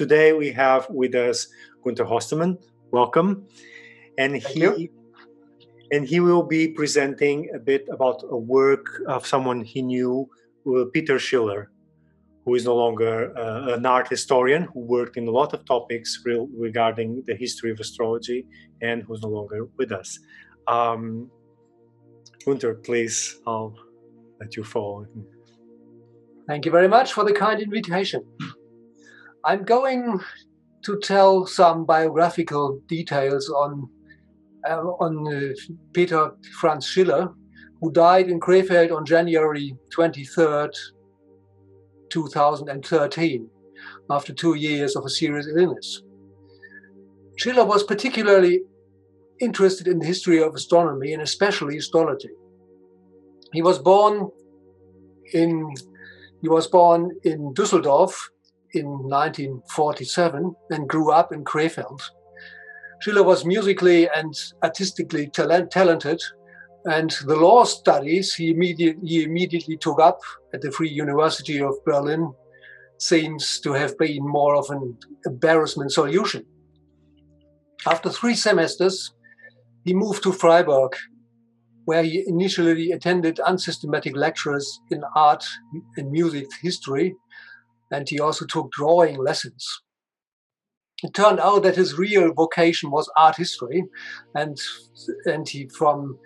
today we have with us Günther Oestmann. Welcome. And Thank he you. and he will be presenting a bit about a work of someone he knew, uh, Peter Schiller, who is no longer uh, an art historian who worked in a lot of topics real, regarding the history of astrology and who's no longer with us. Um, Gunter, please, I'll let you follow. Thank you very much for the kind invitation. I'm going to tell some biographical details on uh, on uh, Peter Franz Schiller, who died in Krefeld on January 23rd, 2013, after two years of a serious illness. Schiller was particularly interested in the history of astronomy and especially astrology. He was born in he was born in Düsseldorf in 1947 and grew up in Krefeld. Schiller was musically and artistically talent, talented, and the law studies he, immediate, he immediately took up at the Free University of Berlin seems to have been more of an embarrassment solution. After three semesters, he moved to Freiburg, where he initially attended unsystematic lectures in art and music history, and he also took drawing lessons. It turned out that his real vocation was art history, and, and he from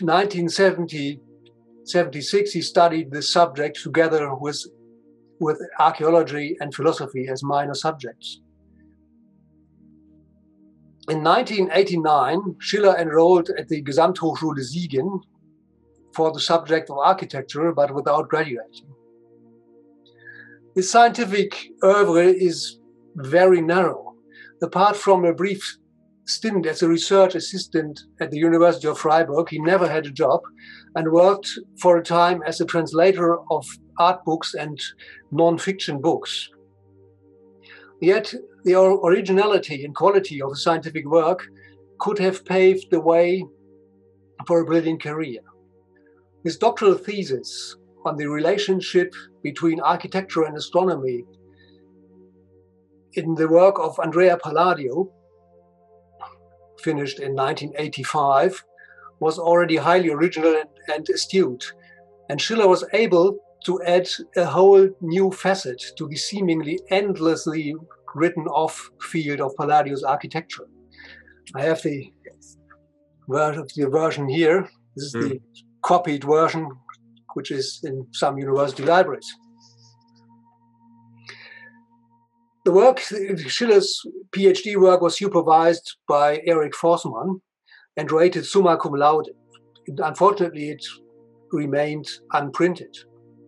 1970 76 he studied this subject together with, with archaeology and philosophy as minor subjects. In 1989, Schiller enrolled at the Gesamthochschule Siegen for the subject of architecture, but without graduating. His scientific oeuvre is very narrow. Apart from a brief stint as a research assistant at the University of Freiburg, he never had a job and worked for a time as a translator of art books and non-fiction books. Yet the originality and quality of his scientific work could have paved the way for a brilliant career. His doctoral thesis on the relationship between architecture and astronomy in the work of Andrea Palladio, finished in 1985, was already highly original and, and astute. And Schiller was able to add a whole new facet to the seemingly endlessly written off field of Palladio's architecture. I have the, the version here. This is mm. the copied version, which is in some university libraries. The work, Schiller's PhD work was supervised by Erik Forssman and rated summa cum laude. Unfortunately, it remained unprinted.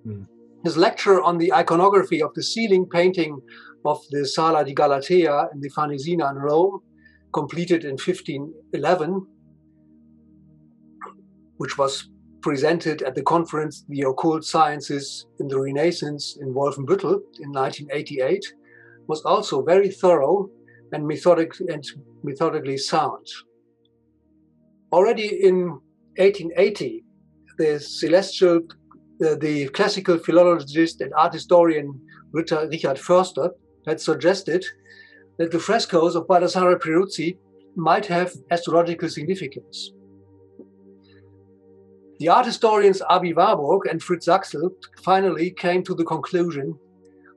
Mm. His lecture on the iconography of the ceiling painting of the Sala di Galatea in the Farnesina in Rome, completed in 1511, which was presented at the conference The Occult Sciences in the Renaissance in Wolfenbüttel in 1988, was also very thorough and, methodic, and methodically sound. Already in 1880, the celestial, the classical philologist and art historian Richard Förster had suggested that the frescoes of Baldassare Peruzzi might have astrological significance. The art historians Aby Warburg and Fritz Saxl finally came to the conclusion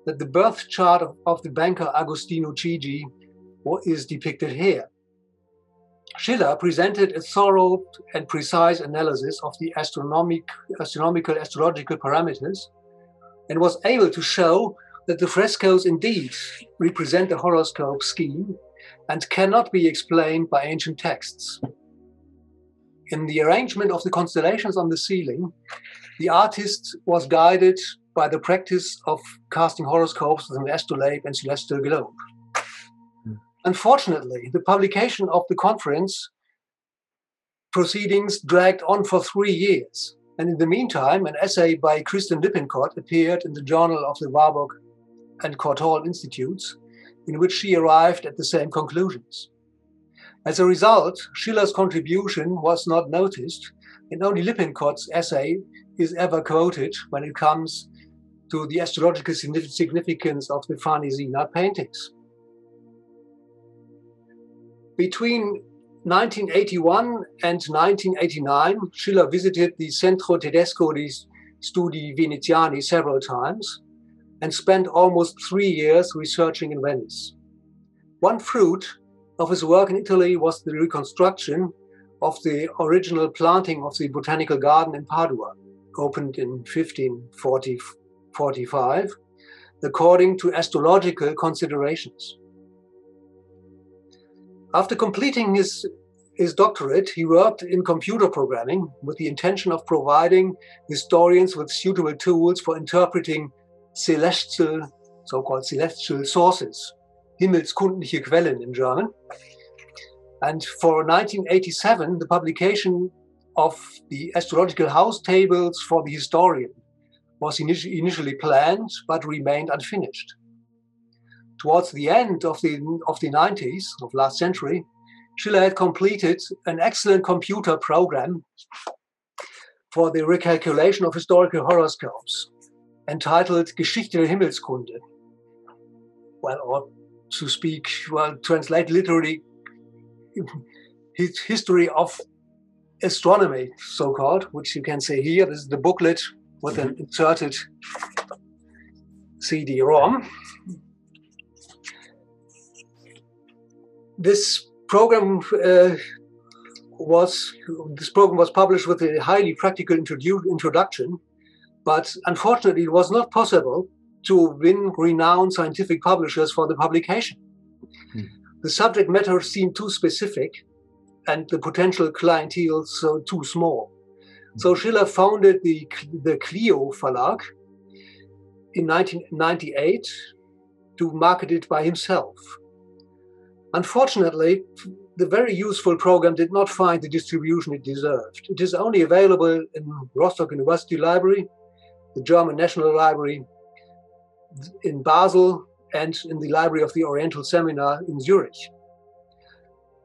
that the birth chart of, the banker Agostino Chigi is depicted here. Schiller presented a thorough and precise analysis of the astronomic, astronomical astrological parameters and was able to show that the frescoes indeed represent the horoscope scheme and cannot be explained by ancient texts. In the arrangement of the constellations on the ceiling, the artist was guided by the practice of casting horoscopes with an astrolabe and celestial globe. Unfortunately, the publication of the conference proceedings dragged on for three years. And in the meantime, an essay by Kristin Lippincott appeared in the Journal of the Warburg and Courtauld Institutes, in which she arrived at the same conclusions. As a result, Schiller's contribution was not noticed, and only Lippincott's essay is ever quoted when it comes to the astrological significance of the Farnesina paintings. Between 1981 and 1989, Schiller visited the Centro Tedesco di Studi Veneziani several times and spent almost three years researching in Venice. One fruit of his work in Italy was the reconstruction of the original planting of the Botanical Garden in Padua, opened in 1545, according to astrological considerations. After completing his, his doctorate, he worked in computer programming with the intention of providing historians with suitable tools for interpreting celestial, so called celestial sources, himmelskundliche Quellen in German. And for 1987, the publication of the astrological house tables for the historian was initially planned but remained unfinished towards the end of the, of the 90s of last century, Schiller had completed an excellent computer program for the recalculation of historical horoscopes entitled Geschichte der Himmelskunde. Well, or to speak, well, translate literally, his history of astronomy, so called, which you can see here. This is the booklet with an inserted CD ROM. this program uh, was this program was published with a highly practical introdu- introduction, but unfortunately, it was not possible to win renowned scientific publishers for the publication. Hmm. The subject matter seemed too specific, and the potential clientele so too small. Hmm. So Schiller founded the the Clio Verlag in 1998 to market it by himself. Unfortunately, the very useful program did not find the distribution it deserved. It is only available in Rostock University Library, the German National Library, in Basel, and in the Library of the Oriental Seminar in Zurich.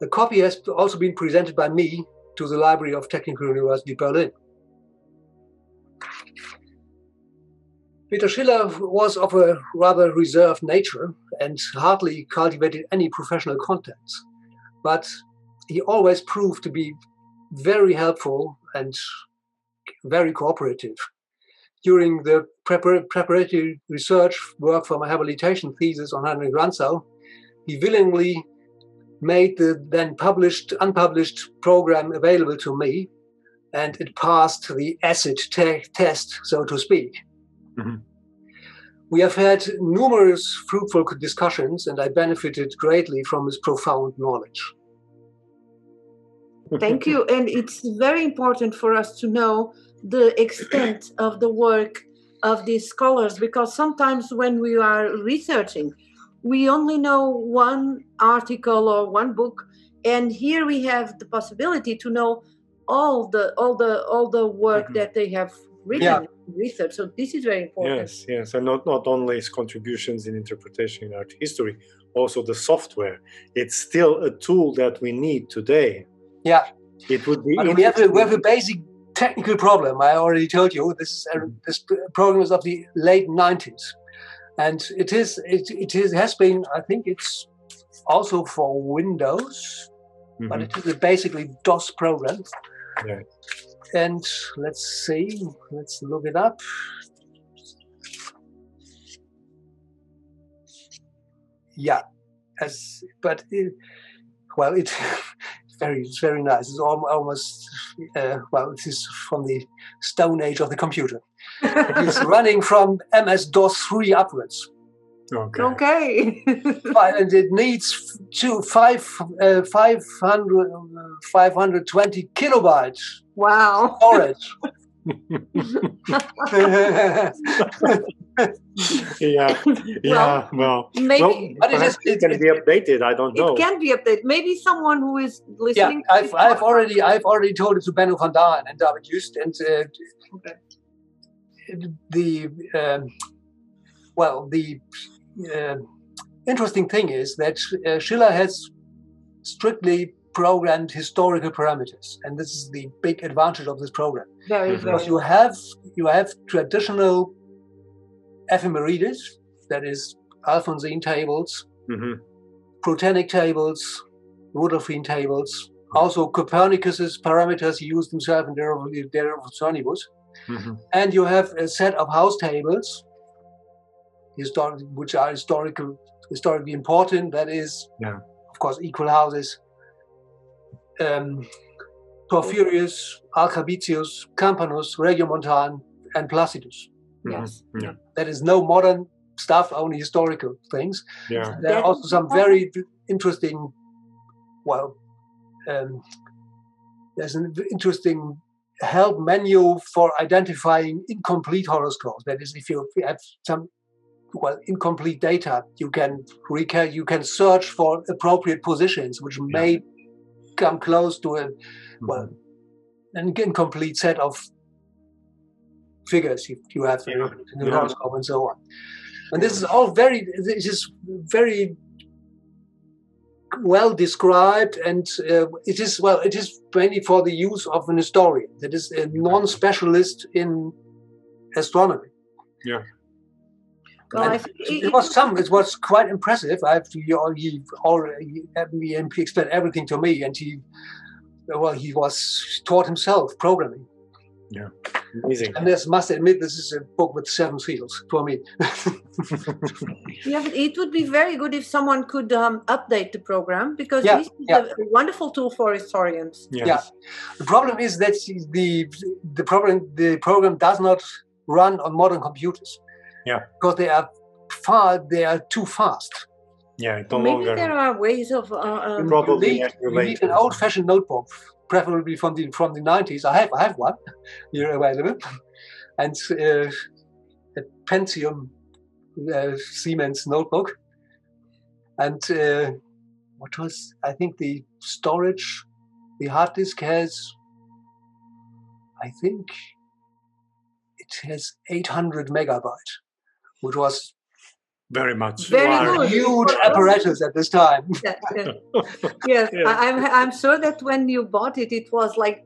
The copy has also been presented by me to the Library of Technical University Berlin. Peter Schiller was of a rather reserved nature and hardly cultivated any professional contacts. But he always proved to be very helpful and very cooperative. During the prepar- preparatory research work for my habilitation thesis on Heinrich Rantzau, he willingly made the then published, unpublished program available to me, and it passed the acid te- test, so to speak. Mm-hmm. We have had numerous fruitful discussions, and I benefited greatly from his profound knowledge. Thank you. And it's very important for us to know the extent of the work of these scholars because sometimes when we are researching, we only know one article or one book and here we have the possibility to know all the all the all the work mm-hmm. that they have written yeah. research. So this is very important. Yes, yes, and not not only his contributions in interpretation in art history, also the software. It's still a tool that we need today. Yeah, it would be. we have a, we have a basic technical problem. I already told you this uh, this program is of the late nineties, and it is it it is has been. I think it's also for Windows, mm-hmm. but it is a basically DOS program. Yeah and let's see, let's look it up. Yeah, as but it, well, it very it's very nice. It's almost uh, well, it is from the Stone Age of the computer. it is running from MS DOS three upwards. Okay. Okay. and it needs two, five, uh, 500, 520 kilobytes. Wow. Storage. yeah, yeah. Well, maybe well, but it, is, it, can be updated. I don't know. It can be updated. Maybe someone who is listening. Yeah, I've, I've already I've already told it to Benno van Dalen and David Juste, and uh, okay. the um, well the uh, interesting thing is that uh, Schiller has strictly programmed historical parameters, and this is the big advantage of this program. Very, mm-hmm. Because you have you have traditional ephemerides, that is Alphonsine tables, mm-hmm. Tables, Rudolphine tables. Also, Copernicus's parameters he used himself in De Revolutionibus. Mhm. And you have a set of house tables, historic, which are historical, historically important. That is, Yeah. of course, equal houses. Um, Porphyrius, Alchabitius, Campanus, Regiomontan, and Placidus. Mhm. Yes. Yeah. That is no modern stuff, only historical things. Yeah. There are also some very interesting, well, um, there's an interesting help menu for identifying incomplete horoscopes. That is, if you have some well incomplete data, you can reca- you can search for appropriate positions which may come close to a well an incomplete set of figures you, you have in Yeah. the Yeah. horoscope and so on. And this is all very this is very well described and uh, it is well it is mainly for the use of an historian that is a non-specialist in astronomy Yeah. Well, I think it, it was some it was quite impressive i have to he, he already had me and he explained everything to me and he well he was taught himself programming Amazing. and this must admit this is a book with seven seals for me Yeah, but it would be very good if someone could um, update the program because Yeah, this is yeah. a wonderful tool for historians. Yes. Yeah. The problem is that the the problem the program does not run on modern computers. Yeah. Because they are far they are too fast. Yeah. No Maybe longer. there are ways of. Uh, um, Probably you need, you need an old-fashioned notebook, preferably from the from the 90s. I have I have one here available, and uh, a Pentium uh, Siemens notebook, and uh, what was I think the storage, the hard disk has, I think it has 800 megabyte, which was Very much. Very Wow. a good. huge apparatus at this time. yeah, yeah. yes, Yeah. I, I'm. I'm sure that when you bought it, it was like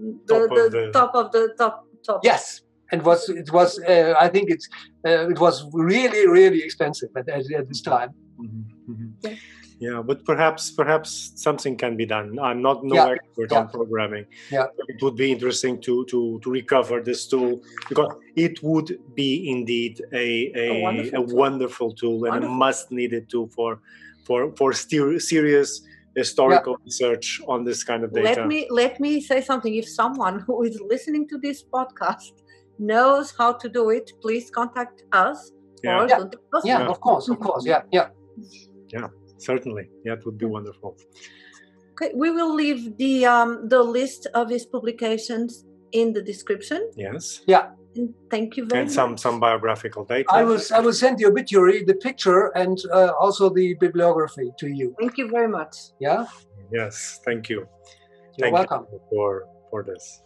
the, Top the, of the- top of the top top. Yes, and was it was uh, I think it's uh, it was really really expensive at, at, at this time. Mhm, mhm. Yeah. Yeah, but perhaps perhaps something can be done. I'm not no Yeah, expert yeah. on programming. Yeah. It would be interesting to to to recover this tool because it would be indeed a a, A wonderful a tool. wonderful tool and Wonderful. a must needed tool for for for ster- serious historical research on this kind of data. Let me let me say something. If someone who is listening to this podcast knows how to do it, please contact us yeah, or Yeah. Yeah, Yeah. of course, of course, yeah yeah, yeah. Certainly. Yeah, it would be wonderful. Okay, we will leave the um, the list of his publications in the description. Yes, And thank you very much. and much. some some biographical data. I will I will send the obituary, the picture, and uh, also the bibliography to you. Thank you very much. Yeah, Yes, thank you. you're Thank welcome. you for for this.